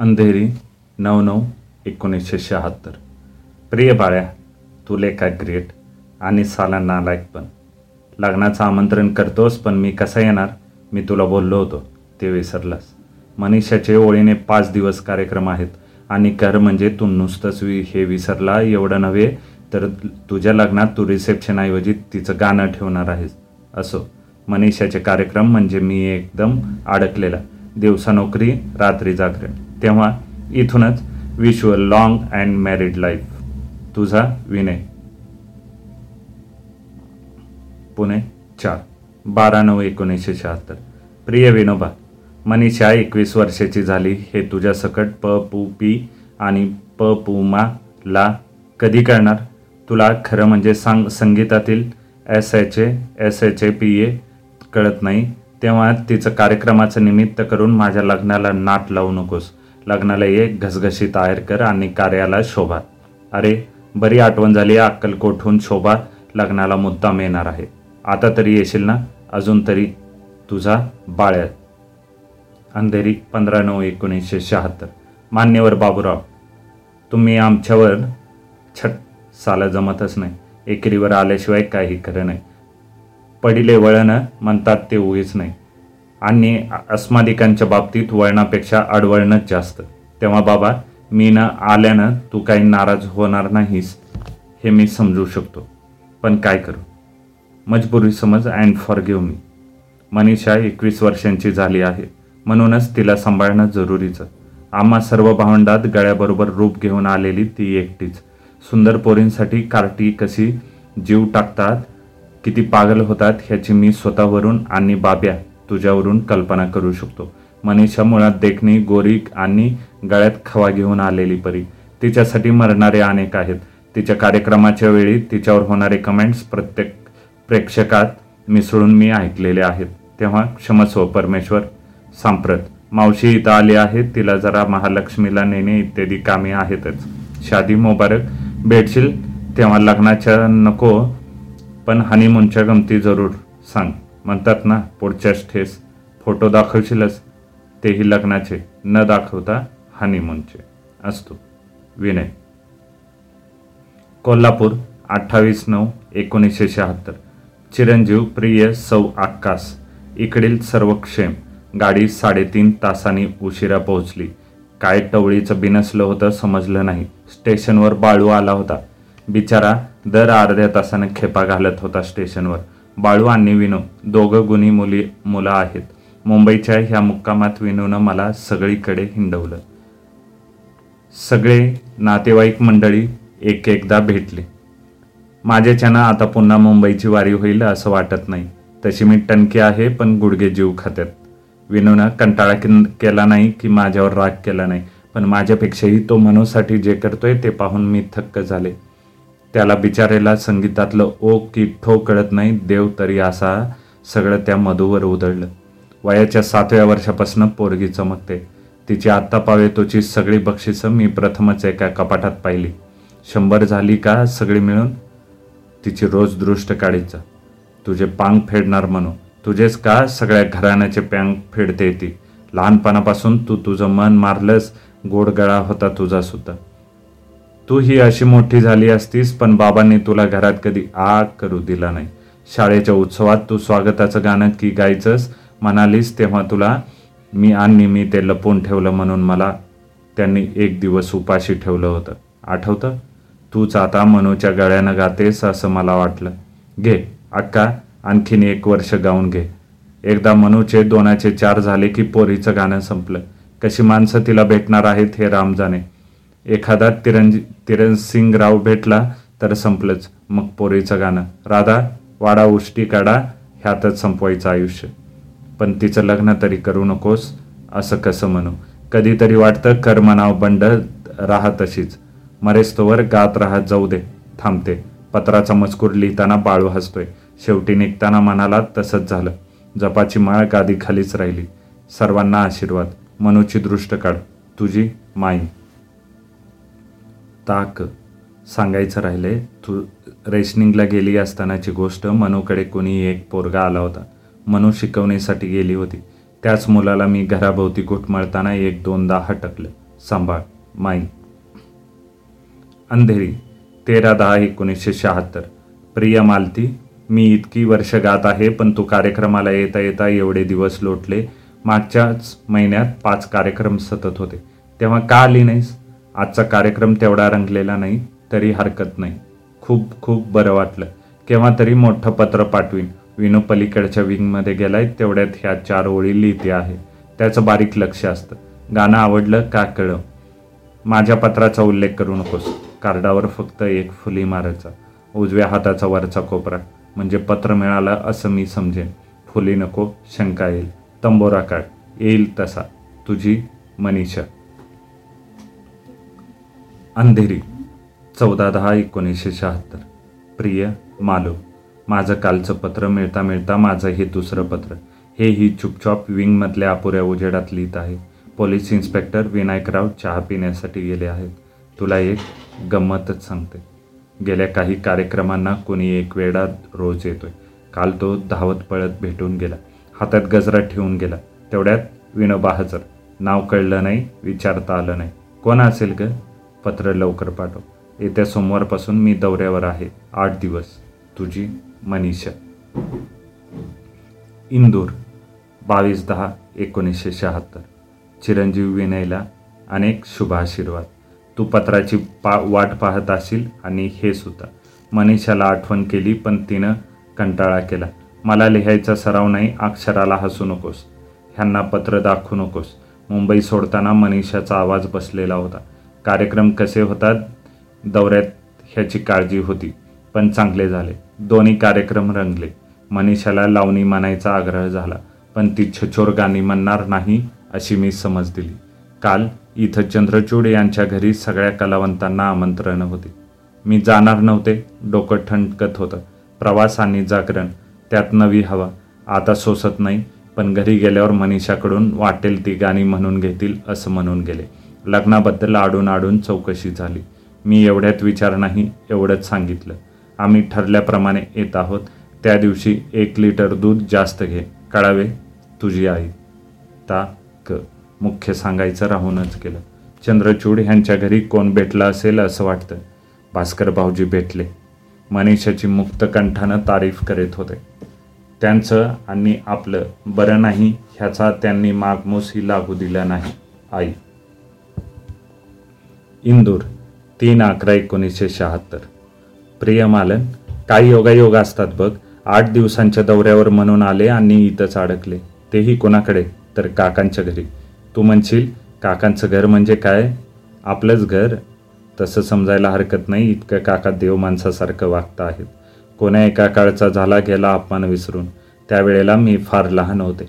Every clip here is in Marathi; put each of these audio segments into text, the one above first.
अंधेरी नऊ नऊ एकोणीसशे शहात्तर. प्रिय बाळ्या तू लेखा ग्रेट आणि साला नालायक पण. लग्नाचं आमंत्रण करतोस पण मी कसा येणार? मी तुला बोललो होतो ते विसरलास. मनीषाचे ओळीने पाच दिवस कार्यक्रम आहेत आणि कर म्हणजे तू नुसतंच वि हे विसरला एवढं नव्हे तर तुझ्या लग्नात तू रिसेप्शनऐवजी तिचं गाणं ठेवणार आहेस. असो मनीषाचे कार्यक्रम म्हणजे मी एकदम अडकलेला. दिवसा नोकरी रात्री जागरण. तेव्हा इथूनच wish you long and married life तुझा विनय. पुणे चार. बारा नऊ एकोणीसशे शहात्तर. प्रिय विनोबा मनीषा एकवीस वर्षाची झाली. हे तुझ्या सकट प पू पी आणि प पू मा ला कधी कळणार? तुला खरं म्हणजे सांग संगीतातील S H A S H A P A कळत नाही. तेव्हा तिचं कार्यक्रमाचं निमित्त करून माझ्या लग्नाला नाट लावू नकोस. लग्नाला ये घसघशी तयार कर आणि कार्याला शोभा. अरे बरी आठवण झाली अक्कलकोटहून शोभा लग्नाला मुद्दाम येणार आहे. आता तरी येशील ना? अजून तरी तुझा बाळ्या. अंधेरी पंधरा नऊ एकोणीसशे शहात्तर. मान्यवर बाबूराव तुम्ही आमच्यावर छट साला जमतच नाही. एकरीवर आल्याशिवाय काही खरं नाही. पडिले वळणं म्हणतात ते उगीच नाही. आणि अस्मादिकांच्या बाबतीत वळणापेक्षा अडवळणंच जास्त. तेव्हा बाबा मी न आल्यानं तू काही नाराज होणार नाहीस हे मी समजू शकतो. पण काय करू? मजबुरी समज and forgive me. Manisha एकवीस वर्षांची झाली आहे. म्हणूनच तिला सांभाळणं जरुरीचं. आम्हा सर्व भावंडात गळ्याबरोबर रूप घेऊन आलेली ती एकटीच. सुंदर पोरींसाठी कार्टी कशी जीव टाकतात किती पागल होतात ह्याची मी स्वतःवरून आणि बाब्या तुझ्यावरून कल्पना करू शकतो. मनीषा मुळात देखणी गोरी आणि गळ्यात खवा घेऊन आलेली परी. तिच्यासाठी मरणारे अनेक आहेत. तिच्या कार्यक्रमाच्या वेळी तिच्यावर होणारे कमेंट्स प्रत्येक प्रेक्षकात मिसळून मी ऐकलेले आहेत. तेव्हा क्षमस्व परमेश्वर सांप्रत. मावशी इथं आली आहे तिला जरा महालक्ष्मीला नेणे इत्यादी कामे आहेतच. शादी मुबारक. भेटशील तेव्हा लग्नाच्या नको पण हनीमूनच्या गमती जरूर सांग. म्हणतात ना पुढच्याच ठेस फोटो दाखवशीलच. तेही लग्नाचे न दाखवता हनीमूनचे असतो. विनय. कोल्हापूर अठ्ठावीस नऊ एकोणीसशे शहात्तर. चिरंजीव प्रिय सौ आकाश. इकडील सर्व क्षेम. गाडी साडेतीन तासांनी उशिरा पोहोचली. काय टवळीचं बिनसलं होतं समजलं नाही. स्टेशनवर बाळू आला होता. बिचारा दर अर्ध्या तासानं खेपा घालत होता स्टेशनवर. बाळू आणि विनू दोघं गुणी मुली मुलं आहेत. मुंबईच्या ह्या मुक्कामात विनूनं मला सगळीकडे हिंडवलं. सगळे नातेवाईक मंडळी एक एकदा भेटले माझ्याच्यानं आता पुन्हा मुंबईची वारी होईल असं वाटत नाही. तशी मी टणकी आहे पण गुडघे जीव खात्यात. विनूनं कंटाळा केला नाही की माझ्यावर राग केला नाही पण माझ्यापेक्षाही तो मनोसाठी जे करतोय ते पाहून मी थक्क झाले. त्याला बिचारेला संगीतातलं ओ की ठो कळत नाही देव तरी असा सगळं त्या मधूवर उधळलं. वयाच्या सातव्या वर्षापासून पोरगी चमकते. तिची आत्ता पावेतोची सगळी बक्षिसं मी प्रथमच एका कपाटात पाहिली. शंभर झाली का सगळी मिळून? तिची रोज दृष्ट काढीचं. तुझे पांग फेडणार म्हणू तुझेच का सगळ्या घराण्याचे पँग फेडते ती? लहानपणापासून तू तुझं मन मारलंस गोडगळा होता तुझा सुद्धा. तू ही अशी मोठी झाली असतीस पण बाबांनी तुला घरात कधी आ करू दिला नाही. शाळेच्या उत्सवात तू स्वागताचं गाणं की गायचंस म्हणालीस तेव्हा तुला मी आणि मी ते लपवून ठेवलं म्हणून मला त्यांनी एक दिवस उपाशी ठेवलं होतं. आठवतं? तूच आता मनूच्या गळ्यानं गातेस असं मला वाटलं. घे अक्का आणखीन एक वर्ष गाऊन घे. एकदा मनूचे दोनाचे चार झाले की पोरीचं गाणं संपलं. कशी माणसं तिला भेटणार आहेत हे राम जाणे एखादा तिरंजी तिरणसिंग राव भेटला तर संपलंच. मग पोरीचं गाणं. राधा वाडा उष्टी काढा ह्यातच संपवायचं आयुष्य. पण तिचं लग्न तरी करू नकोस असं कसं म्हणू? कधीतरी वाटतं कर्मनाव बंड राहा तशीच. मरेस्तोवर गात राहत जाऊ दे थांबते. पत्राचा मजकूर लिहिताना बाळू हसतोय. शेवटी निघताना म्हणाला तसंच झालं. जपाची माळ गादी खालीच राहिली. सर्वांना आशीर्वाद. मनूची दृष्ट काढ. तुझी माई. ताक सांगायचं राहिले तू रेशनिंगला गेली असतानाची गोष्ट मनूकडे कोणी एक पोरगा आला होता. मनू शिकवण्यासाठी गेली होती. त्याच मुलाला मी घराभोवती घुटमळताना एक दोनदा हटकलं. सांभाळ माई. अंधेरी तेरा दहा एकोणीसशे शहात्तर. प्रिय मालती मी इतकी वर्ष गात आहे पण तू कार्यक्रमाला येता येता एवढे दिवस लोटले. मागच्याच महिन्यात पाच कार्यक्रम सतत होते. तेव्हा का आली नाहीस? आजचा कार्यक्रम तेवढा रंगलेला नाही तरी हरकत नाही. खूप खूप बरं वाटलं. केव्हा तरी मोठं पत्र पाठवीन. विनो पलीकडच्या विंगमध्ये गेलाय तेवढ्यात ह्या चार ओळी लिहिते आहे. त्याचं बारीक लक्ष असतं. गाणं आवडलं का कळव. माझ्या पत्राचा उल्लेख करू नकोस. कार्डावर फक्त एक फुली मारायचा. उजव्या हाताचा वरचा कोपरा. म्हणजे पत्र मिळालं असं मी समजेन. फुली नको शंका येईल. तंबोरा काढ. येईल तसा. तुझी मनीषा. अंधेरी चौदा दहा एकोणीसशे शहात्तर. प्रिय मालो माझं कालचं पत्र मिळता मिळता माझं हे दुसरं पत्र. हे ही चुपचाप विंगमधल्या अपुऱ्या उजेडात लिहित आहे. पोलीस इन्स्पेक्टर विनायकराव चहा पिण्यासाठी गेले आहेत. तुला एक गंमतच सांगते. गेल्या काही कार्यक्रमांना कोणी एक वेळा रोज येतोय. काल तो धावत पळत भेटून गेला. हातात गजरा ठेवून गेला. तेवढ्यात विनोबा हजर. नाव कळलं नाही विचारता आलं नाही. कोण असेल ग? पत्र लवकर पाठव. येत्या सोमवारपासून मी दौऱ्यावर आहे. आठ दिवस. तुझी मनीषा. इंदूर. बावीस दहा एकोणीसशे शहात्तर. चिरंजीव विनयला अनेक शुभाशीर्वाद तू पत्राची पा वाट पाहत असेल आणि हे सुद्धा. मनीषाला आठवण केली पण तिनं कंटाळा केला. मला लिहायचा सराव नाही अक्षराला हसू नकोस. ह्यांना पत्र दाखवू नकोस. मुंबई सोडताना मनीषाचा आवाज बसलेला होता. कार्यक्रम कसे होतात? दौऱ्यात ह्याची काळजी होती पण चांगले झाले. दोन्ही कार्यक्रम रंगले. मनीषाला लावणी मानायचा आग्रह झाला पण ती छचोर गाणी म्हणणार नाही अशी मी समज दिली. काल इथं चंद्रचूड यांच्या घरी सगळ्या कलावंतांना आमंत्रण होते. मी जाणार नव्हते डोकं ठणकत होतं. प्रवास आणि जागरण त्यात नवी हवा. आता सोसत नाही पण घरी गेल्यावर मनीषाकडून वाटेल ती गाणी म्हणून घेतील असं म्हणून गेले. लग्नाबद्दल आडून आडून चौकशी झाली. मी एवढ्यात विचार नाही एवढंच सांगितलं. आम्ही ठरल्याप्रमाणे येत आहोत. त्या दिवशी एक लिटर दूध जास्त घे. कळावे? तुझी आई. ता क. मुख्य सांगायचं राहूनच गेलं. चंद्रचूड ह्यांच्या घरी कोण भेटलं असेल असं वाटतं. भास्कर भाऊजी भेटले. मनीषाची मुक्त कंठानं तारीफ करीत होते. त्यांचं आणि आपलं बरं नाही ह्याचा त्यांनी मागमूसही लागू दिला नाही. आई. इंदूर तीन अकरा एकोणीसशे शहात्तर. प्रिय मालन काही योगायोग असतात बघ. आठ दिवसांच्या दौऱ्यावर म्हणून आले आणि इथंच अडकले. तेही कोणाकडे? तर काकांच्या घरी. तू म्हणशील काकांचं घर म्हणजे काय? आपलंच घर? तसं समजायला हरकत नाही इतकं काका देव माणसासारखं वागता आहेत. कोण्या एका काळचा झाला गेला अपमान विसरून. त्यावेळेला मी फार लहान होते.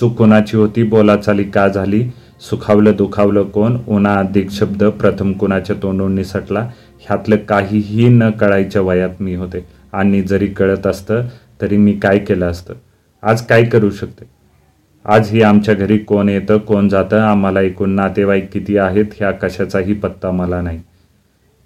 चूक कोणाची होती बोलाचाली का झाली? सुखावलं दुखावलं कोण? उन्हा अधिक शब्द प्रथम कुणाच्या तोंडून निसटला? ह्यातलं काहीही न कळायच्या वयात मी होते. आणि जरी कळत असतं तरी मी काय केलं असतं? आज काय करू शकते? आज ही आमच्या घरी कोण येतं कोण जातं? आम्हाला एकूण नातेवाईक किती आहेत ह्या कशाचाही पत्ता मला नाही.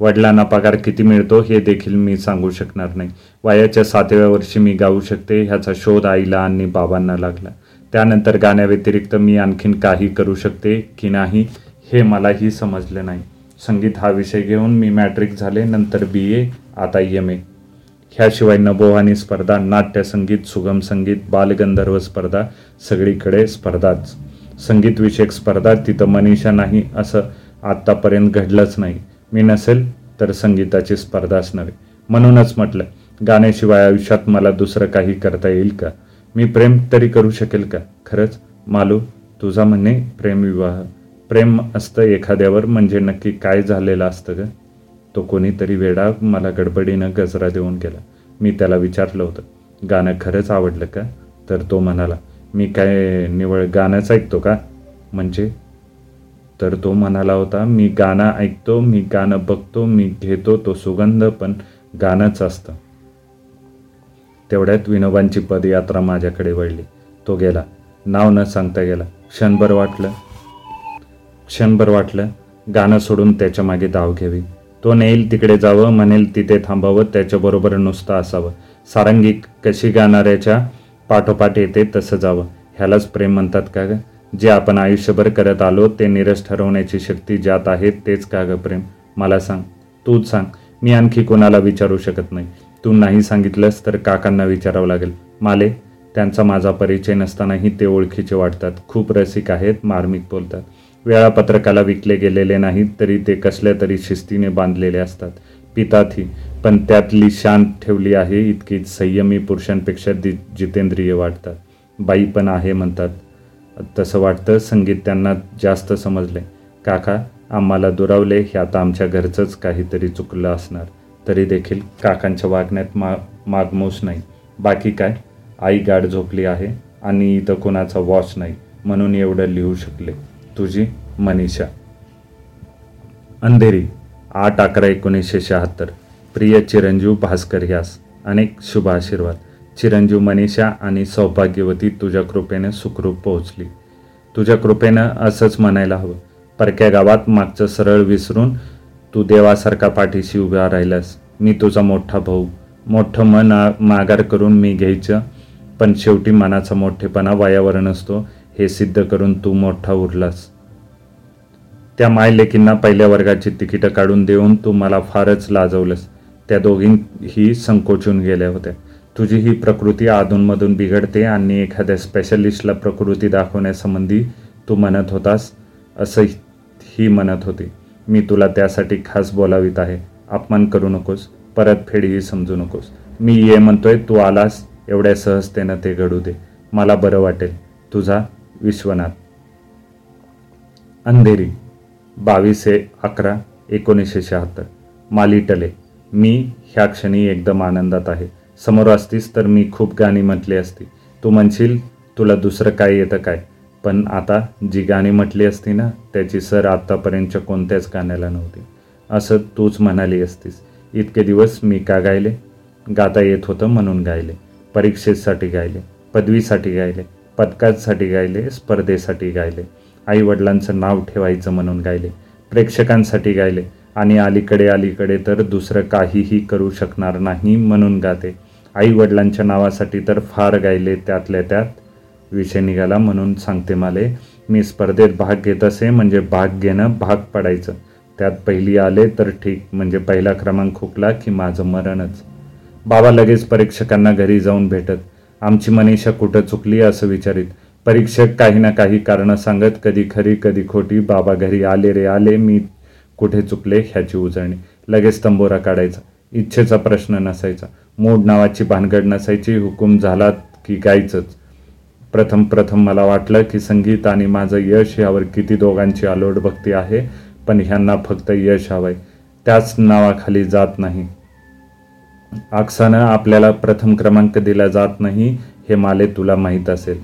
वडिलांना पगार किती मिळतो हे देखील मी सांगू शकणार नाही. वयाच्या सातव्या वर्षी मी गाऊ शकते ह्याचा शोध आईला आणि बाबांना लागला. त्यानंतर गाण्याव्यतिरिक्त मी आणखीन काही करू शकते की नाही हे मलाही समजलं नाही. संगीत हा विषय घेऊन मी मॅट्रिक झाले नंतर बी ए आता एम ए ह्याशिवाय नभोवानी स्पर्धा नाट्यसंगीत सुगम संगीत बालगंधर्व स्पर्धा सगळीकडे स्पर्धाच. संगीतविषयक स्पर्धा तिथं मनीषा नाही असं आत्तापर्यंत घडलंच नाही. मी नसेल तर संगीताची स्पर्धाच नव्हे. म्हणूनच म्हटलं गाण्याशिवाय आयुष्यात मला दुसरं काही करता येईल का? मी प्रेम तरी करू शकेल का? खरंच मालू तुझा म्हणणे प्रेमविवाह प्रेम असतं एखाद्यावर म्हणजे नक्की काय झालेलं असतं ग? तो कोणीतरी वेडा मला गडबडीनं गजरा देऊन गेला. मी त्याला विचारलं होतं गाणं खरंच आवडलं का? तर तो म्हणाला मी काय निवळ गाणंच ऐकतो का? म्हणजे? तर तो म्हणाला होता मी गाणं ऐकतो मी गाणं बघतो मी घेतो तो सुगंध पण गाणंच असतं. तेवढ्यात विनोबांची पदयात्रा माझ्याकडे वळली. तो गेला. नाव न सांगता गेला. क्षणभर वाटलं. क्षणभर वाटलं. गाणं सोडून त्याच्यामागे धाव घ्यावी. तो नेईल तिकडे जावं म्हणेल तिथे थांबावं त्याच्याबरोबर नुसतं असावं. सारंगी कशी गाणाऱ्याच्या पाठोपाठ येते तसं जावं. ह्यालाच प्रेम म्हणतात का ग? जे आपण आयुष्यभर करत आलो ते निरस ठरवण्याची शक्ती ज्यात आहे तेच का ग प्रेम? मला सांग. तूच सांग. मी आणखी कोणाला विचारू शकत नाही. तू नाही सांगितलंस तर काकांना विचारावं लागेल. माले त्यांचा माझा परिचय नसतानाही ते ओळखीचे वाटतात. खूप रसिक आहेत मार्मिक बोलतात. वेळापत्रकाला विकले गेलेले नाहीत तरी ते कसल्या तरी शिस्तीने बांधलेले असतात. पितातही पण त्यातली शांत ठेवली आहे इतकीच संयमी पुरुषांपेक्षा दि जितेंद्रिय वाटतात. बाई पण आहे म्हणतात. तसं वाटतं संगीत त्यांना जास्त समजले काका आम्हाला दुरावले हे आता आमच्या घरचंच काहीतरी चुकलं असणार. तरी देखील काकांच्या वागण्यात मा मागमूस नाही. बाकी काय? आई गाड झोपली आहे आणि इथं कोणाचा वॉच नाही म्हणून एवढं लिहू शकले. तुझी मनीषा. अंधेरी आठ अकरा एकोणीसशे शहात्तर. प्रिय चिरंजीव भास्कर यास अनेक शुभ आशीर्वाद. चिरंजीव मनीषा आणि सौभाग्यवती तुझ्या कृपेने सुखरूप पोहोचली. तुझ्या कृपेनं असंच म्हणायला हवं. परक्या गावात मागचं सरळ विसरून तू देवासारखा पाठीशी उभा राहिलास. मी तुझा मोठा भाऊ. मोठं मन माघार करून मी घ्यायचं. पण शेवटी मनाचा मोठेपणा वायावर नसतो हे सिद्ध करून तू मोठा उरलास. त्या मायलेकींना पहिल्या वर्गाची तिकीटं काढून देऊन तू मला फारच लाजवलंस. त्या दोघींही संकोचून गेल्या होत्या. तुझी ही प्रकृती अधूनमधून बिघडते आणि एखाद्या स्पेशलिस्टला प्रकृती दाखवण्यासंबंधी तू म्हणत होतास. असं ही म्हणत होती. मी तुला त्यासाठी खास बोलावित आहे. अपमान करू नकोस. परतफेडही समजू नकोस. मी ये म्हणतोय तू आलास. एवढ्या सहजतेनं ते घडू दे. मला बरं वाटेल. तुझा विश्वनाथ. अंधेरी बावीस अकरा एकोणीसशे शहात्तर. माली टले मी ह्या क्षणी एकदम आनंदात आहे. समोर असतीस तर मी खूप गाणी म्हटली असती. तू म्हणशील तुला दुसरं काय येतं काय? पण आता जी गाणी म्हटली असती ना त्याची सर आत्तापर्यंतच्या कोणत्याच गाण्याला नव्हती. असं तूच म्हणाली असतीस. इतके दिवस मी का गायले? गाता येत होतं म्हणून गायले. परीक्षेसाठी गायले पदवीसाठी गायले पदकासाठी गायले स्पर्धेसाठी गायले. आईवडिलांचं नाव ठेवायचं म्हणून गायले प्रेक्षकांसाठी गायले. आणि अलीकडे अलीकडे तर दुसरं काहीही करू शकणार नाही म्हणून गाते. आईवडिलांच्या नावासाठी तर फार गायले त्यातल्या त्यात. विषय निघाला म्हणून सांगते माले. मी स्पर्धेत भाग घेत असे म्हणजे भाग घेणं भाग पडायचं. त्यात पहिली आले तर ठीक म्हणजे पहिला क्रमांक हुकला की माझं मरणच. बाबा लगेच परीक्षकांना घरी जाऊन भेटत. आमची मनीषा कुठं चुकली असं विचारित. परीक्षक काही ना काही कारणं सांगत कधी खरी कधी खोटी बाबा घरी आले रे आले मी कुठे चुकले ह्याची उजळणी. लगेच तंबोरा काढायचा. इच्छेचा प्रश्न नसायचा. मूड नावाची भानगड नसायची हुकूम झाला की गायचंच. प्रथम प्रथम मला वाटलं की संगीत आणि माझं यश यावर किती दोघांची आलोड भक्ती आहे पण ह्यांना फक्त यश हवंय. त्याच नावाखाली जात नाही. आक्सानं आपल्याला प्रथम क्रमांक दिला जात नाही हे माले तुला माहीत असेल.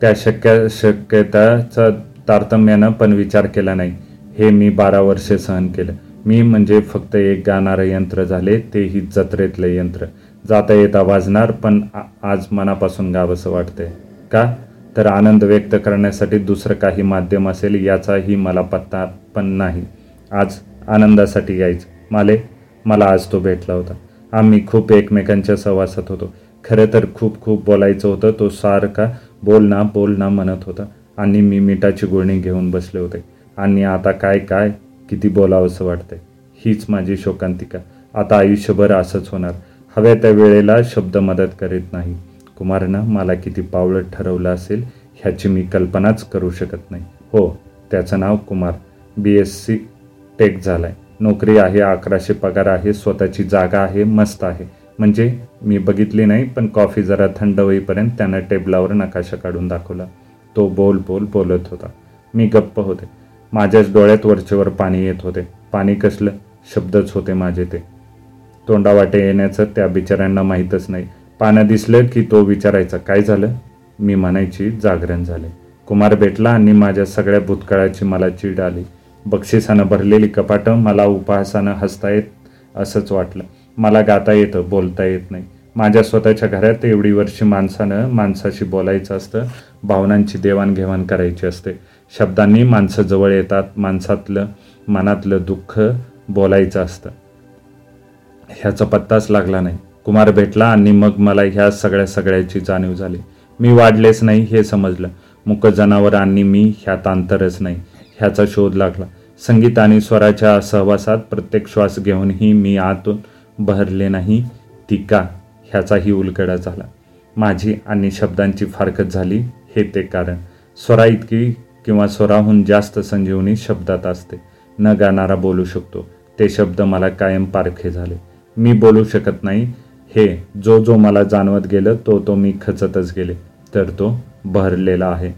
त्या शक्य शक्यताचा तारतम्यानं पण विचार केला नाही. हे मी बारा वर्षे सहन केलं. मी म्हणजे फक्त एक गाणारं यंत्र झाले तेही जत्रेतलं यंत्र. जाता येता वाजणार पण आज मनापासून गावंसं वाटतंय. का? तर आनंद व्यक्त करण्यासाठी दुसरं काही माध्यम असेल याचाही मला पत्ता पण नाही. आज आनंदासाठी यायचं. माले मला आज तो भेटला होता. आम्ही खूप एकमेकांच्या सहवासात होतो. खरं तर खूप खूप बोलायचं होतं. तो सारखा बोल ना बोल ना म्हणत होता. आणि मी मिठाची गुळणी घेऊन बसले होते. आणि आता काय काय किती बोलावंसं वाटतंय. हीच माझी शोकांतिका. आता आयुष्यभर असंच होणार. हव्या त्या वेळेला शब्द मदत करीत नाही. कुमारनं मला किती पावलं ठरवलं असेल ह्याची मी कल्पनाच करू शकत नाही. हो त्याचं नाव Kumar. B S C tech झाला आहे नोकरी आहे अकराशे पगार आहे स्वतःची जागा आहे मस्त आहे. म्हणजे मी बघितली नाही पण कॉफी जरा थंड होईपर्यंत त्यानं टेबलावर नकाशा काढून दाखवला. तो बोल बोल बोलत होता. मी गप्प होते. माझ्याच डोळ्यात वरचेवर पाणी येत होते. पाणी कसलं? शब्दच होते माझे ते. तोंडावाटे येण्याचं त्या बिचाऱ्यांना माहीतच नाही. पानं दिसलं की तो विचारायचा काय झालं? मी म्हणायची जागरण झाले. कुमार भेटला आणि माझ्या सगळ्या भूतकाळाची मला चीड आली. बक्षिसानं भरलेली कपाटं मला उपहासानं हसता येत असंच वाटलं. मला गाता येतं बोलता येत नाही. माझ्या स्वतःच्या घरात एवढी वर्षी माणसानं माणसाशी बोलायचं असतं भावनांची देवाणघेवाण करायची असते. शब्दांनी माणसं जवळ येतात माणसातलं मनातलं दुःख बोलायचं असतं. ह्याचा पत्ताच लागला नाही. कुमार भेटला आणि मग मला ह्या सगळ्या सगळ्याची जाणीव झाली. मी वाढलेच नाही हे समजलं. मुक जनावर आणि मी ह्यात अंतरच नाही ह्याचा शोध लागला. संगीत आणि स्वराच्या सहवासात प्रत्येक श्वास घेऊनही मी आतून बहरले नाही ती का ह्याचाही उलगडा झाला. माझी आणि शब्दांची फारकत झाली हे ते कारण. स्वरा इतकी किंवा स्वराहून जास्त संजीवनी शब्दात असते. न गाणारा बोलू शकतो. ते शब्द मला कायम पारखे झाले. मी बोलू शकत नाही हे जो जो मला जाणवत गेलं तो तो मी खचतच गेले तर तो बहरलेला आहे.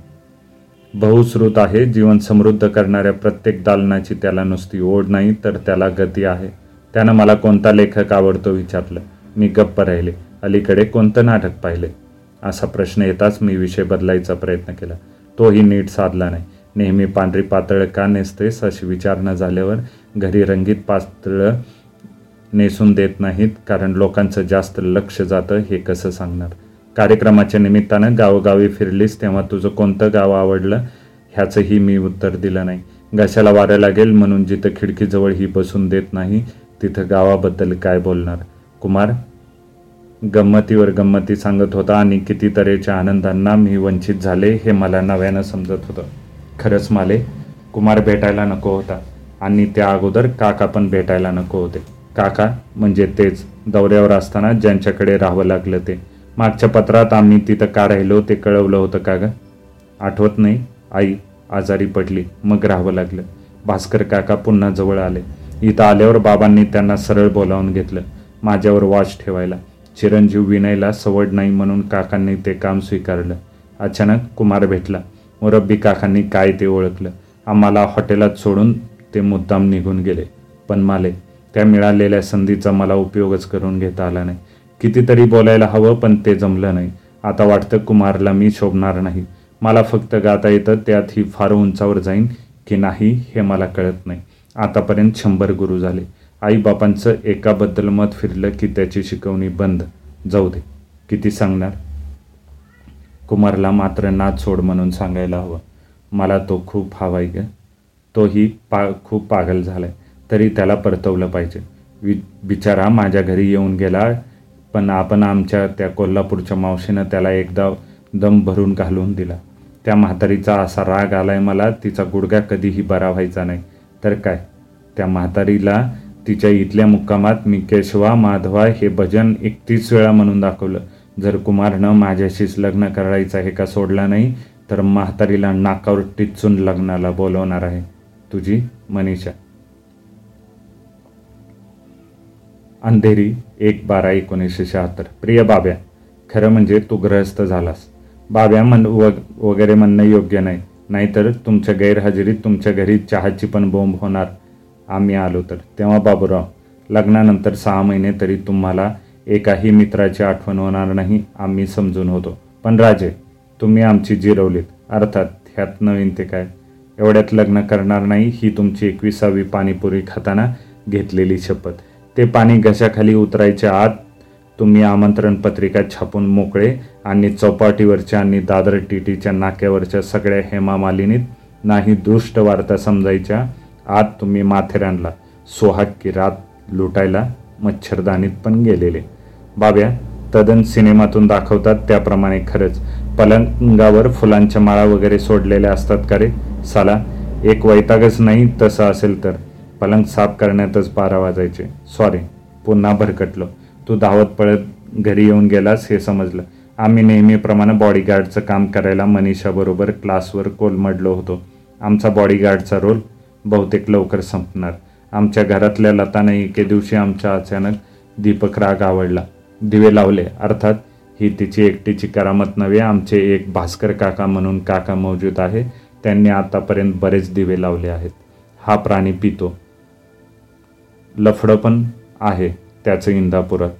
बहुश्रुत आहे जीवन समृद्ध करणाऱ्या प्रत्येक दालनाची त्याला नुसती ओढ नाही तर त्याला गती आहे. त्यानं मला कोणता लेखक आवडतो विचारलं. मी गप्प राहिले. अलीकडे कोणतं नाटक पाहिले असा प्रश्न येताच मी विषय बदलायचा प्रयत्न केला. तोही नीट साधला नाही. नेहमी पांढरी पातळ का नेसतेस अशी विचारणा झाल्यावर घरी रंगीत पातळं नेसून देत नाहीत कारण लोकांचं जास्त लक्ष जातं हे कसं सांगणार? कार्यक्रमाच्या निमित्तानं गावोगावी फिरलीस तेव्हा तुझं कोणतं गाव आवडलं? ह्याचंही मी उत्तर दिलं नाही. घशाला वारं लागेल म्हणून जिथं खिडकीजवळ ही बसून देत नाही तिथं गावाबद्दल काय बोलणार? कुमार? गंमतीवर गंमती सांगत होता आणि किती तऱ्हेच्या आनंदांना मी वंचित झाले हे मला नव्यानं समजत होतं. खरंच माले कुमार भेटायला नको होता आणि त्या अगोदर काका पण भेटायला नको होते. काका म्हणजे तेच दौऱ्यावर असताना ज्यांच्याकडे राहावं लागलं ते. मागच्या पत्रात आम्ही तिथं का राहिलो ते कळवलं होतं का ग आठवत नाही? आई आजारी पडली मग राहावं लागलं. भास्कर काका पुन्हा जवळ आले. इथं आल्यावर बाबांनी त्यांना सरळ बोलावून घेतलं. माझ्यावर वॉच ठेवायला. चिरंजीव विनयला सवड नाही म्हणून काकांनी ते काम स्वीकारलं. अचानक कुमार भेटला. मुरब्बी काकांनी काय ते ओळखलं. आम्हाला हॉटेलात सोडून ते मुद्दाम निघून गेले. पण माले त्या मिळालेल्या संधीचा मला उपयोगच करून घेता आला नाही. कितीतरी बोलायला हवं पण ते जमलं नाही. आता वाटतं कुमारला मी शोभणार नाही. मला फक्त गाता येतं त्यात ही फार उंचावर जाईन की नाही हे मला कळत नाही. आतापर्यंत शंभर गुरु झाले. आईबापांचं एकाबद्दल मत फिरलं की त्याची शिकवणी बंद. जाऊ दे. किती सांगणार? कुमारला मात्र नाच सोड म्हणून सांगायला हवं. मला तो खूप हवाय ग. तोही पा खूप पागल झालाय. तरी त्याला परतवलं पाहिजे. वि बिचारा माझ्या घरी येऊन गेला पण आपण आमच्या त्या कोल्हापूरच्या मावशीनं त्याला एकदा दम भरून घालून दिला. त्या म्हातारीचा असा राग आलाय मला तिचा गुडघा कधीही बरा व्हायचा नाही. तर काय? त्या म्हातारीला तिच्या इथल्या मुक्कामात मी केशवा माधवा हे भजन एकतीस वेळा म्हणून दाखवलं. जर कुमारनं माझ्याशीच लग्न करायचं हे का सोडला नाही तर म्हातारीला नाकावर टिचून लग्नाला बोलवणार आहे. तुझी मनीषा. अंधेरी एक बारा एकोणीसशे शहात्तर. प्रिय बाब्या खरं म्हणजे तू ग्रहस्थ झालास. बाब्या म्हण वग वगैरे म्हणणं योग्य नाही. नाहीतर तुमच्या गैरहजेरीत तुमच्या घरी चहाची पण बोंब होणार. आम्ही आलो तर. तेव्हा बाबूराव लग्नानंतर सहा महिने तरी तुम्हाला एकाही मित्राची आठवण होणार नाही आम्ही समजून होतो. पण राजे तुम्ही आमची जिरवलीत. अर्थात ह्यात नवीन ते काय? एवढ्यात लग्न करणार नाही ही तुमची एकविसावी पाणीपुरी खाताना घेतलेली शपथ. ते पाणी घशाखाली उतरायच्या आत तुम्ही आमंत्रण पत्रिका छापून मोकळे आणि चौपाटीवरच्या आणि दादर टीटीच्या नाक्यावरच्या सगळ्या हेमामालिनीत नाही दुष्ट वार्ता समजायच्या आत तुम्ही माथेरानला सोहाग की रात लुटायला मच्छरदानीत पण गेलेले. बाब्या तदन सिनेमातून दाखवतात त्याप्रमाणे खरंच. पलंगावर फुलांच्या माळा वगैरे सोडलेल्या असतात का रे? साला एक वैतागच नाही तसं असेल तर. पलंग साफ करण्यातच बारा वाजायचे. सॉरी पुन्हा भरकटलो. तू धावत पळत घरी येऊन गेलास हे समजलं. आम्ही नेहमीप्रमाणे बॉडीगार्डचं काम करायला मनीषाबरोबर क्लासवर कोलमडलो होतो. आमचा बॉडीगार्डचा रोल बहुतेक लवकर संपणार. आमच्या घरातल्या लताने एके दिवशी आमच्या अचानक दीपक राग आवडला. दिवे लावले अर्थात ही तिची एकटीची करामत नव्हे आमचे एक भास्कर काका म्हणून काका मौजूद आहे. त्यांनी आतापर्यंत बरेच दिवे लावले आहेत. हा प्राणी पितो. लफडं पण आहे त्याचं इंदापुरात.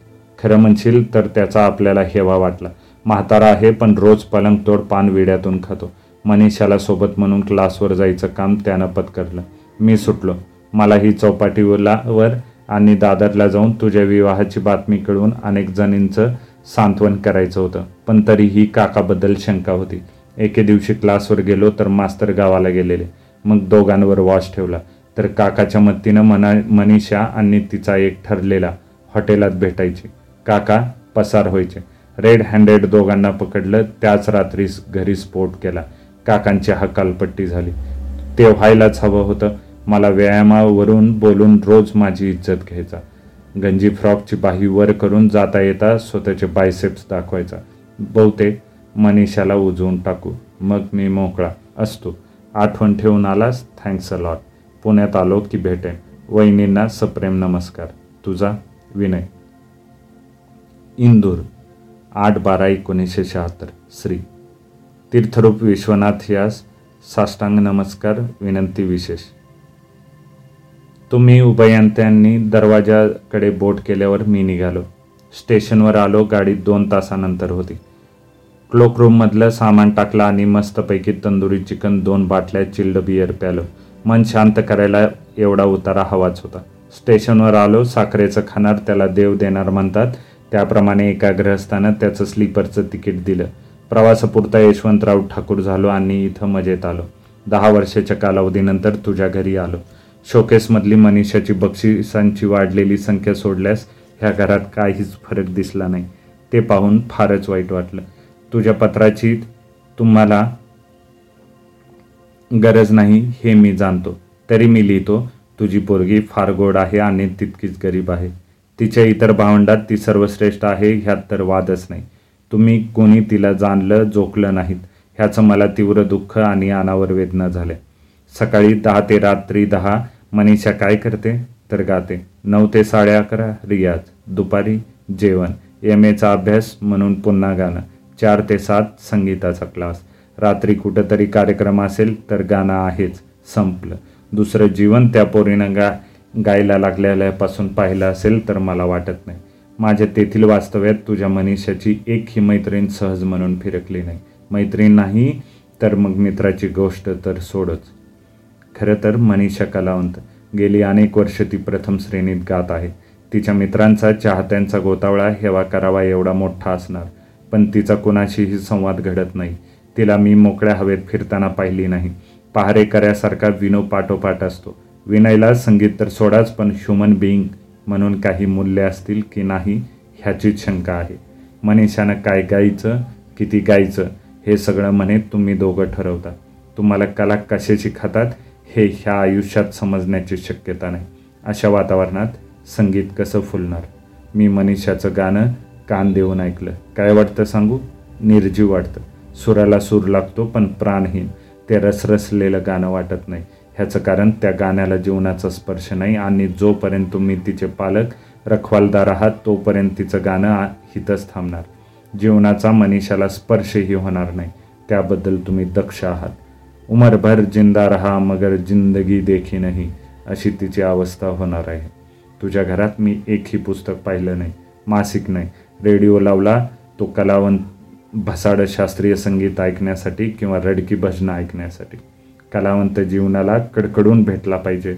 खरं म्हणशील तर त्याचा आपल्याला हेवा वाटला. म्हातारा आहे पण रोज पलंगतोड पान विड्यातून खातो. मनीषाला सोबत म्हणून क्लासवर जायचं काम त्यानं पत्करलं. मी सुटलो. मला ही चौपाटीला वर आणि दादरला जाऊन तुझ्या विवाहाची बातमी कळवून अनेक जणींचं सांत्वन करायचं होतं. पण तरीही काकाबद्दल शंका होती. एके दिवशी क्लासवर गेलो तर मास्तर गावाला गेलेले. मग दोघांवर वॉश ठेवला. तर काकाच्या मतीनं मना मनीषा आणि तिचा एक ठरलेला हॉटेलात भेटायची. काका पसार व्हायचे. रेड हँडेड दोघांना पकडलं. त्याच रात्री घरी स्फोट केला. काकांची हकालपट्टी झाली. ते व्हायलाच हवं होतं. मला व्यायामावरून बोलून रोज माझी इज्जत घ्यायचा. गंजी फ्रॉकची बाही वर करून जाता येता स्वतःचे बायसेप्स दाखवायचा. बहुतेक मनीषाला उजवून टाकू. मग मी मोकळा असतो. आठवण ठेवून आलास? थँक्स अ लॉट पुण्यात आलो की भेटेन. वहिनींना सप्रेम नमस्कार. तुझा विनय. इंदूर आठ बारा एकोणीसशे शहात्तर श्री. तीर्थरूप विश्वनाथ यास साष्टांग नमस्कार विनंती विशेष. तुम्ही उभयंत्यांनी दरवाजाकडे बोट केल्यावर मी निघालो. स्टेशनवर आलो गाडी दोन तासानंतर होती. क्लोकरूममधलं सामान टाकलं आणि मस्तपैकी तंदुरी चिकन दोन बाटल्या चिल्ड बियर प्यालो. मन शांत करायला एवढा उतारा हवाच होता. स्टेशनवर आलो साखरेचं खाणार त्याला देव देणार म्हणतात. त्याप्रमाणे एका ग्रहस्थानं त्याचं स्लीपरचं तिकीट दिलं. प्रवासापुरता यशवंतराव ठाकूर झालो आणि इथं मजेत आलो. दहा वर्षाच्या कालावधीनंतर तुझ्या घरी आलो. शोकेसमधली मनीषाची बक्षिसांची वाढलेली संख्या सोडल्यास ह्या घरात काहीच फरक दिसला नाही. ते पाहून फारच वाईट वाटलं. तुझ्या पत्राची तुम्हाला गरज नाही हे मी जाणतो. तरी मी लिहितो तुझी पोरगी फार गोड आहे आणि तितकीच गरीब आहे. तिच्या इतर भावंडात ती सर्वश्रेष्ठ आहे ह्यात तर वादच नाही. तुम्ही कोणी तिला जाणलं जोखलं नाहीत. ह्याचं मला तीव्र दुःख आणि अनावर वेदना झाल्या. सकाळी दहा ते रात्री दहा मनीषा काय करते? तर गाते. नऊ ते साडे अकरा रियाज. दुपारी जेवण. एम एचा अभ्यास म्हणून पुन्हा गाणं. चार ते सात संगीताचा क्लास. रात्री कुठंतरी कार्यक्रम असेल तर गाणं आहेच संपलं. दुसरं जीवन त्या पोरीनं गा गायला लागलेल्यापासून पाहिलं असेल तर मला वाटत नाही. माझ्या तेथील वास्तव्यात तुझ्या मनीषाची एकही मैत्रीण सहज म्हणून फिरकली नाही. मैत्रीण नाही तर मग मित्राची गोष्ट तर सोडच. खरं तर मनीषा कलावंत. गेली अनेक वर्ष ती प्रथम श्रेणीत गात आहे. तिच्या मित्रांचा चाहत्यांचा गोतावळा हेवा करावा एवढा मोठा असणार. पण तिचा कुणाशीही संवाद घडत नाही. तिला मी मोकळ्या हवेत फिरताना पाहिली नाही. पहारेकऱ्यासारखा विनो पाठोपाठ असतो. विनयला संगीत तर सोडाच पण ह्युमन बिईंग म्हणून काही मूल्य असतील की नाही ह्याचीच शंका आहे. मनीषानं काय गायचं किती गायचं हे सगळं म्हणे तुम्ही दोघं ठरवता. तुम्हाला कला कसे शिकतात हे ह्या आयुष्यात समजण्याची शक्यता नाही. अशा वातावरणात संगीत कसं फुलणार? मी मनीषाचं गाणं कान देऊन ऐकलं. काय वाटतं सांगू? निर्जीव वाटतं. सुराला सूर लागतो पण प्राणहीन. ते रसरसलेलं गाणं वाटत नाही. ह्याचं कारण त्या गाण्याला जीवनाचा स्पर्श नाही आणि जोपर्यंत तुम्ही तिचे पालक रखवालदार आहात तोपर्यंत तिचं गाणं हितच थांबणार. जीवनाचा मनीषाला स्पर्शही होणार नाही. त्याबद्दल तुम्ही दक्ष आहात. उमरभर जिंदा रहा मगर जिंदगी देखी नाही अशी तिची अवस्था होणार आहे. तुझ्या घरात मी एकही पुस्तक पाहिलं नाही. मासिक नाही. रेडिओ लावला तो कलावंत भसाड शास्त्रीय संगीत ऐकण्यासाठी किंवा रडकी भजनं ऐकण्यासाठी. कलावंत जीवनाला कडकडून भेटला पाहिजे.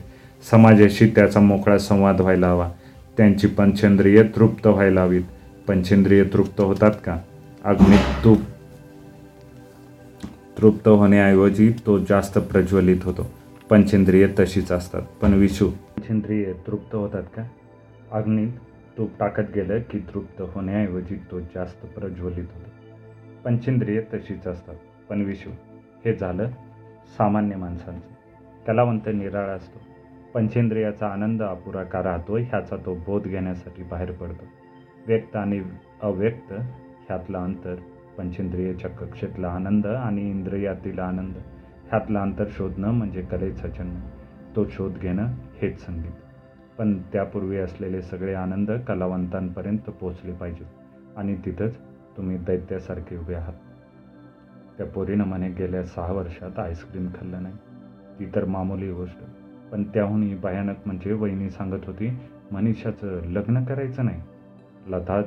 समाजाशी त्याचा मोकळा संवाद व्हायला हवा. त्यांची पंचेंद्रिय तृप्त व्हायला हवीत. पंचेंद्रिय तृप्त होतात का? अग्नीत तूप तृप्त होण्याऐवजी तो जास्त प्रज्वलित होतो. पंचेंद्रिय तशीच असतात. पण विषू पंचेंद्रिय तृप्त होतात का? अग्नीत तूप टाकत गेलं की तृप्त होण्याऐवजी तो जास्त प्रज्वलित होतो. पंचेंद्रिय तशीच असतात. पण विषू हे झालं सामान्य माणसांचं. कलावंत निराळा असतो. पंचेंद्रियाचा आनंद अपुरा का राहतो ह्याचा तो बोध घेण्यासाठी बाहेर पडतो. व्यक्त आणि अव्यक्त ह्यातलं अंतर पंचेंद्रियाच्या कक्षेतला आनंद आणि इंद्रियातील आनंद. ह्यातलं अंतर शोधणं म्हणजे कलेचं जन्म तो शोध घेणं हेच संगीत. पण त्यापूर्वी असलेले सगळे आनंद कलावंतांपर्यंत पोचले पाहिजेत. आणि तिथंच तुम्ही दैत्यासारखे उभे आहात. त्या पोरीनं म्हणे गेल्या सहा वर्षात आईस्क्रीम खाल्लं नाही. ती तर मामूली गोष्ट. पण त्याहूनही भयानक म्हणजे वहिनी सांगत होती मनीषाचं लग्न करायचं नाही. लताच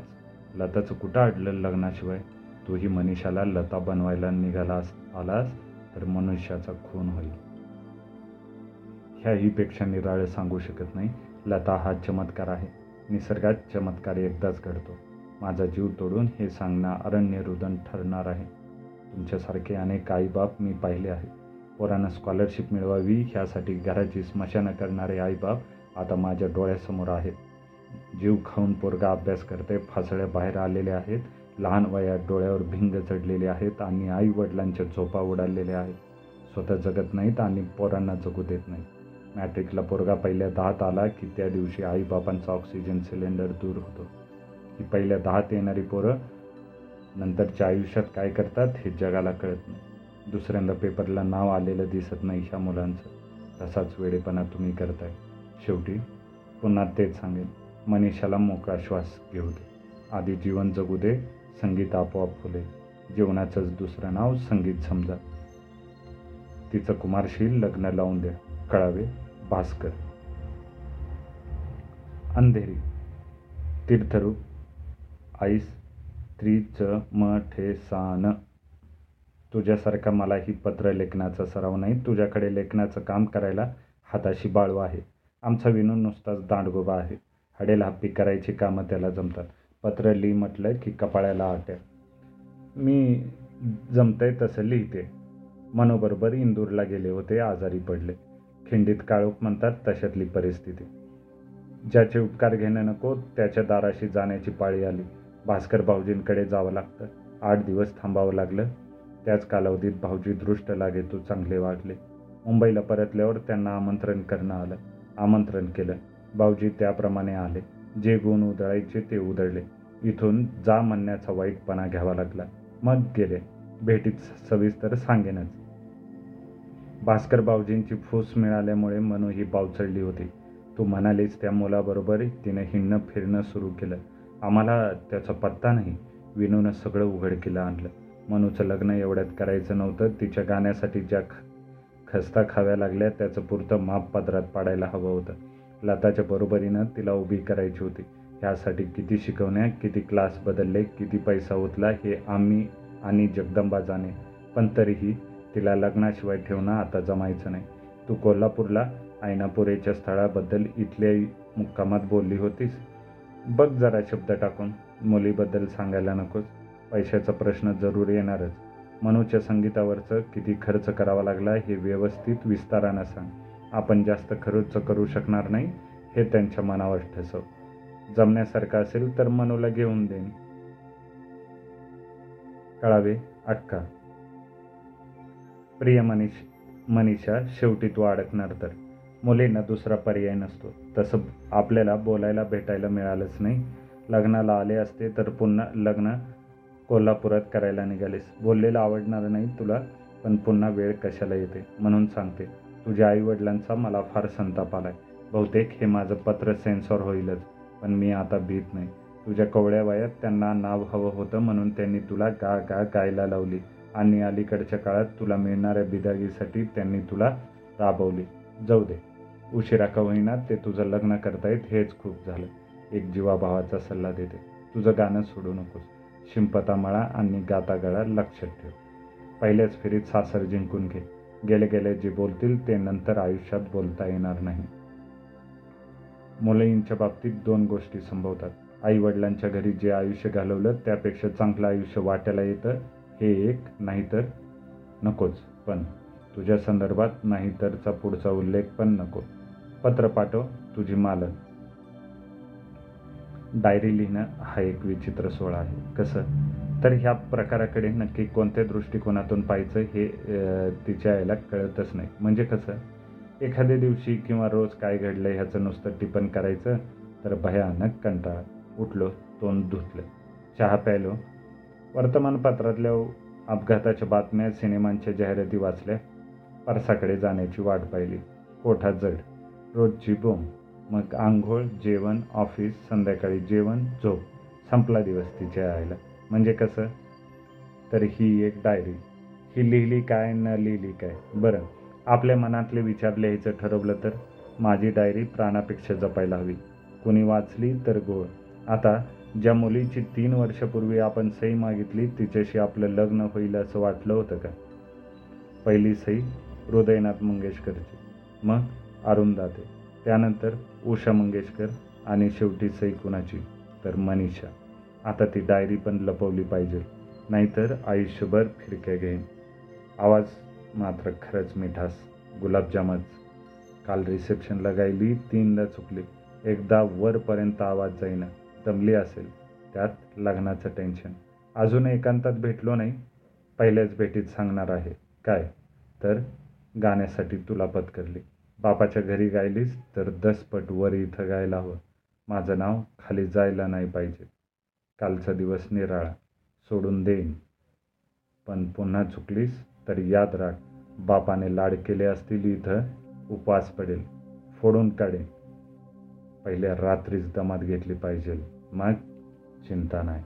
लताचं कुठं अडलं लग्नाशिवाय? तूही मनीषाला लता बनवायला निघालास आलास तर मनुष्याचा खून होईल. ह्याहीपेक्षा निराळं सांगू शकत नाही. लता हा चमत्कार आहे. निसर्गात चमत्कार एकदाच घडतो. माझा जीव तोडून हे सांगणं अरण्य रुदन ठरणार आहे. तुमच्यासारखे अनेक आईबाप मी पाहिले आहेत. पोरांना स्कॉलरशिप मिळवावी ह्यासाठी घराची स्मशानं करणारे आईबाप आता माझ्या डोळ्यासमोर आहेत. जीव खाऊन पोरगा अभ्यास करते फासळ्या बाहेर आलेले आहेत लहान वयात डोळ्यावर भिंग चढलेले आहेत आणि आई वडिलांच्या झोपा उडालेल्या आहेत. स्वतः जगत नाहीत आणि पोरांना जगू देत नाहीत. मॅट्रिकला पोरगा पहिल्या दहात आला की त्या दिवशी आईबापांचा ऑक्सिजन सिलेंडर दूर होतो. की पहिल्या दहात येणारी पोरं नंतरच्या आयुष्यात काय करतात हे जगाला कळत नाही. दुसऱ्यांदा पेपरला नाव आलेलं दिसत नाही ह्या मुलांचं. तसाच वेळेपणा तुम्ही करताय. शेवटी पुन्हा तेच सांगेन. मनीषाला मोकळा श्वास घेऊ दे. आधी जीवन जगू दे. संगीत आपोआप फुले. जीवनाचंच दुसरं नाव संगीत समजा. तिचं कुमारशील लग्न लावून द्या. कळावे? भास्कर. अंधेरी. तीर्थरूप. आईस त्रीच म ठे सान तुझ्यासारखा मलाही पत्र लेखनाचा सराव नाही. तुझ्याकडे लेखनाचं काम करायला हाताशी बाळू आहे. आमचा विनू नुसताच दांडगोबा आहे. हडेल हप्पी करायची कामं त्याला जमतात. पत्र लिही म्हटलं की कपाळ्याला आटे मी जमतंय तसं लिहिते. मनोबरोबर इंदूरला गेले होते आजारी पडले. खिंडीत काळोख म्हणतात तशातली परिस्थिती. ज्याचे उपकार घेणं नको त्याच्या दाराशी जाण्याची पाळी आली. भास्कर भाऊजींकडे जावं लागतं. आठ दिवस थांबावं लागलं. त्याच कालावधीत भाऊजी दृष्ट लागे तो चांगले वागले मुंबईला परतल्यावर त्यांना आमंत्रण करणं आलं. आमंत्रण केलं. भाऊजी त्याप्रमाणे आले. जे गुण उधळायचे ते उधळले. इथून जा म्हणण्याचा वाईटपणा घ्यावा लागला. मग गेले. भेटीत सविस्तर सांगेनच. भास्कर भाऊजींची फूस मिळाल्यामुळे मनू ही बावचळली होती. तू म्हणालीस त्या मुलाबरोबर तिने हिंडणं फिरणं सुरू केलं. आम्हाला त्याचा पत्ता नाही. विनूनं सगळं उघडकीला आणलं. मनूचं लग्न एवढ्यात करायचं नव्हतं. तिच्या गाण्यासाठी ज्या ख खस्ता खाव्या लागल्या त्याचं पुरतं माप पदरात पाडायला हवं होतं. लताच्या बरोबरीनं तिला उभी करायची होती. ह्यासाठी किती शिकवण्या किती क्लास बदलले किती पैसा उतला हे आम्ही आणि जगदंबा जाणे. पण तरीही तिला लग्नाशिवाय ठेवणं आता जमायचं नाही. तू कोल्हापूरला ऐनापुरेच्या स्थळाबद्दल इथल्याही मुक्कामात बोलली होतीस? बघ जरा शब्द टाकून. मुलीबद्दल सांगायला नकोस. पैशाचा प्रश्न जरूर येणारच. मनूच्या संगीतावरचं किती खर्च करावा लागला हे व्यवस्थित विस्तारानं सांग. आपण जास्त खर्च करू शकणार नाही हे त्यांच्या मनावर ठसव. जमण्यासारखं असेल तर मनूला घेऊन देईन कळावे? अक्का. प्रिय मनीष मनीषा शेवटी तू अडकणार तर. मुलींना दुसरा पर्याय नसतो. तसं आपल्याला बोलायला भेटायला मिळालंच नाही. लग्नाला आले असते तर पुन्हा लग्न कोल्हापुरात करायला निघालेस. बोललेलं आवडणार नाही तुला पण पुन्हा वेळ कशाला येते? म्हणून सांगते तुझ्या आईवडिलांचा मला फार संताप आलाय. बहुतेक हे माझं पत्र सेन्सॉर होईलच पण मी आता भीत नाही. तुझ्या कोवळ्या वयात त्यांना नाव हवं होतं म्हणून त्यांनी तुला गा गा गायला लावली आणि अलीकडच्या काळात तुला मिळणाऱ्या बिदागीसाठी त्यांनी तुला राबवली. जाऊ दे. उशिरा का होईना ते तुझं लग्न करतायत हेच खूप झालं. एक जीवाभावाचा सल्ला देते. तुझं गाणं सोडू नकोस. शिंपता मळा आणि गाता गळा लक्षात ठेव. पहिल्याच फेरीत सासर जिंकून घे. गेले गेले जे बोलतील ते नंतर आयुष्यात बोलता येणार नाही. मुलींच्या बाबतीत दोन गोष्टी संभवतात. आई वडिलांच्या घरी जे आयुष्य घालवलं त्यापेक्षा चांगलं आयुष्य वाट्याला येतं. हे एक नाहीतर नकोच. पण तुझ्या संदर्भात नाही तरचा पुढचा उल्लेख पण नको. पत्र पाठव तुझी मालक. डायरी लिहिणं हा एक विचित्र सोहळा आहे. कसं? तर ह्या प्रकाराकडे नक्की कोणत्या दृष्टिकोनातून पाहायचं हे तिच्या आईला कळतच नाही. म्हणजे कसं? एखाद्या दिवशी किंवा रोज काय घडलं ह्याचं नुसतं टिपण करायचं तर भयानक कंटाळा. उठलो तोंड धुतलं. चहा प्यायलो. वर्तमानपत्रातल्या अपघाताच्या बातम्या सिनेमांच्या जाहिराती वाचल्या. परसाकडे जाण्याची वाट पाहिली. कोठा जड. रोजची बोंब. मग आंघोळ जेवण ऑफिस संध्याकाळी जेवण झोप. संपला दिवस तिच्या आईला म्हणजे कसं? तर ही एक डायरी. ही लिहिली काय न लिहिली काय? बरं. आपल्या मनातले विचार लिहायचं ठरवलं तर माझी डायरी प्राणापेक्षा जपायला हवी. कुणी वाचली तर गोळ आता ज्या मुलीची तीन वर्षापूर्वी आपण सही मागितली तिच्याशी आपलं लग्न होईल असं वाटलं होतं का? पहिली सही हृदयनाथ मंगेशकरची मग अरुंदाते त्यानंतर उषा मंगेशकर आणि शेवटी सई कुणाची तर मनीषा. आता ती डायरी पण लपवली पाहिजे नाहीतर आयुष्यभर फिरक्या घेईन. आवाज मात्र खरंच मिठास गुलाबजामच. काल रिसेप्शनला गायली तीनदा चुकली. एकदा वरपर्यंत आवाज जाईना दमली असेल त्यात लग्नाचं टेन्शन अजून एकांतात भेटलो नाही पहिल्याच भेटीत सांगणार आहे काय? तर गाण्यासाठी तुला पत्करली. बापाच्या घरी गायलीस तर दसपट वर इथं गायला हवं. माझं नाव खाली जायला नाही पाहिजे. कालचा दिवस निराळा. सोडून देईन. पण पुन्हा चुकलीस तर याद राख. बापाने लाड केले असतील इथं उपवास पडेल. फोडून काढेन. पहिल्या रात्रीच दमात घेतली पाहिजे मग चिंता नाही.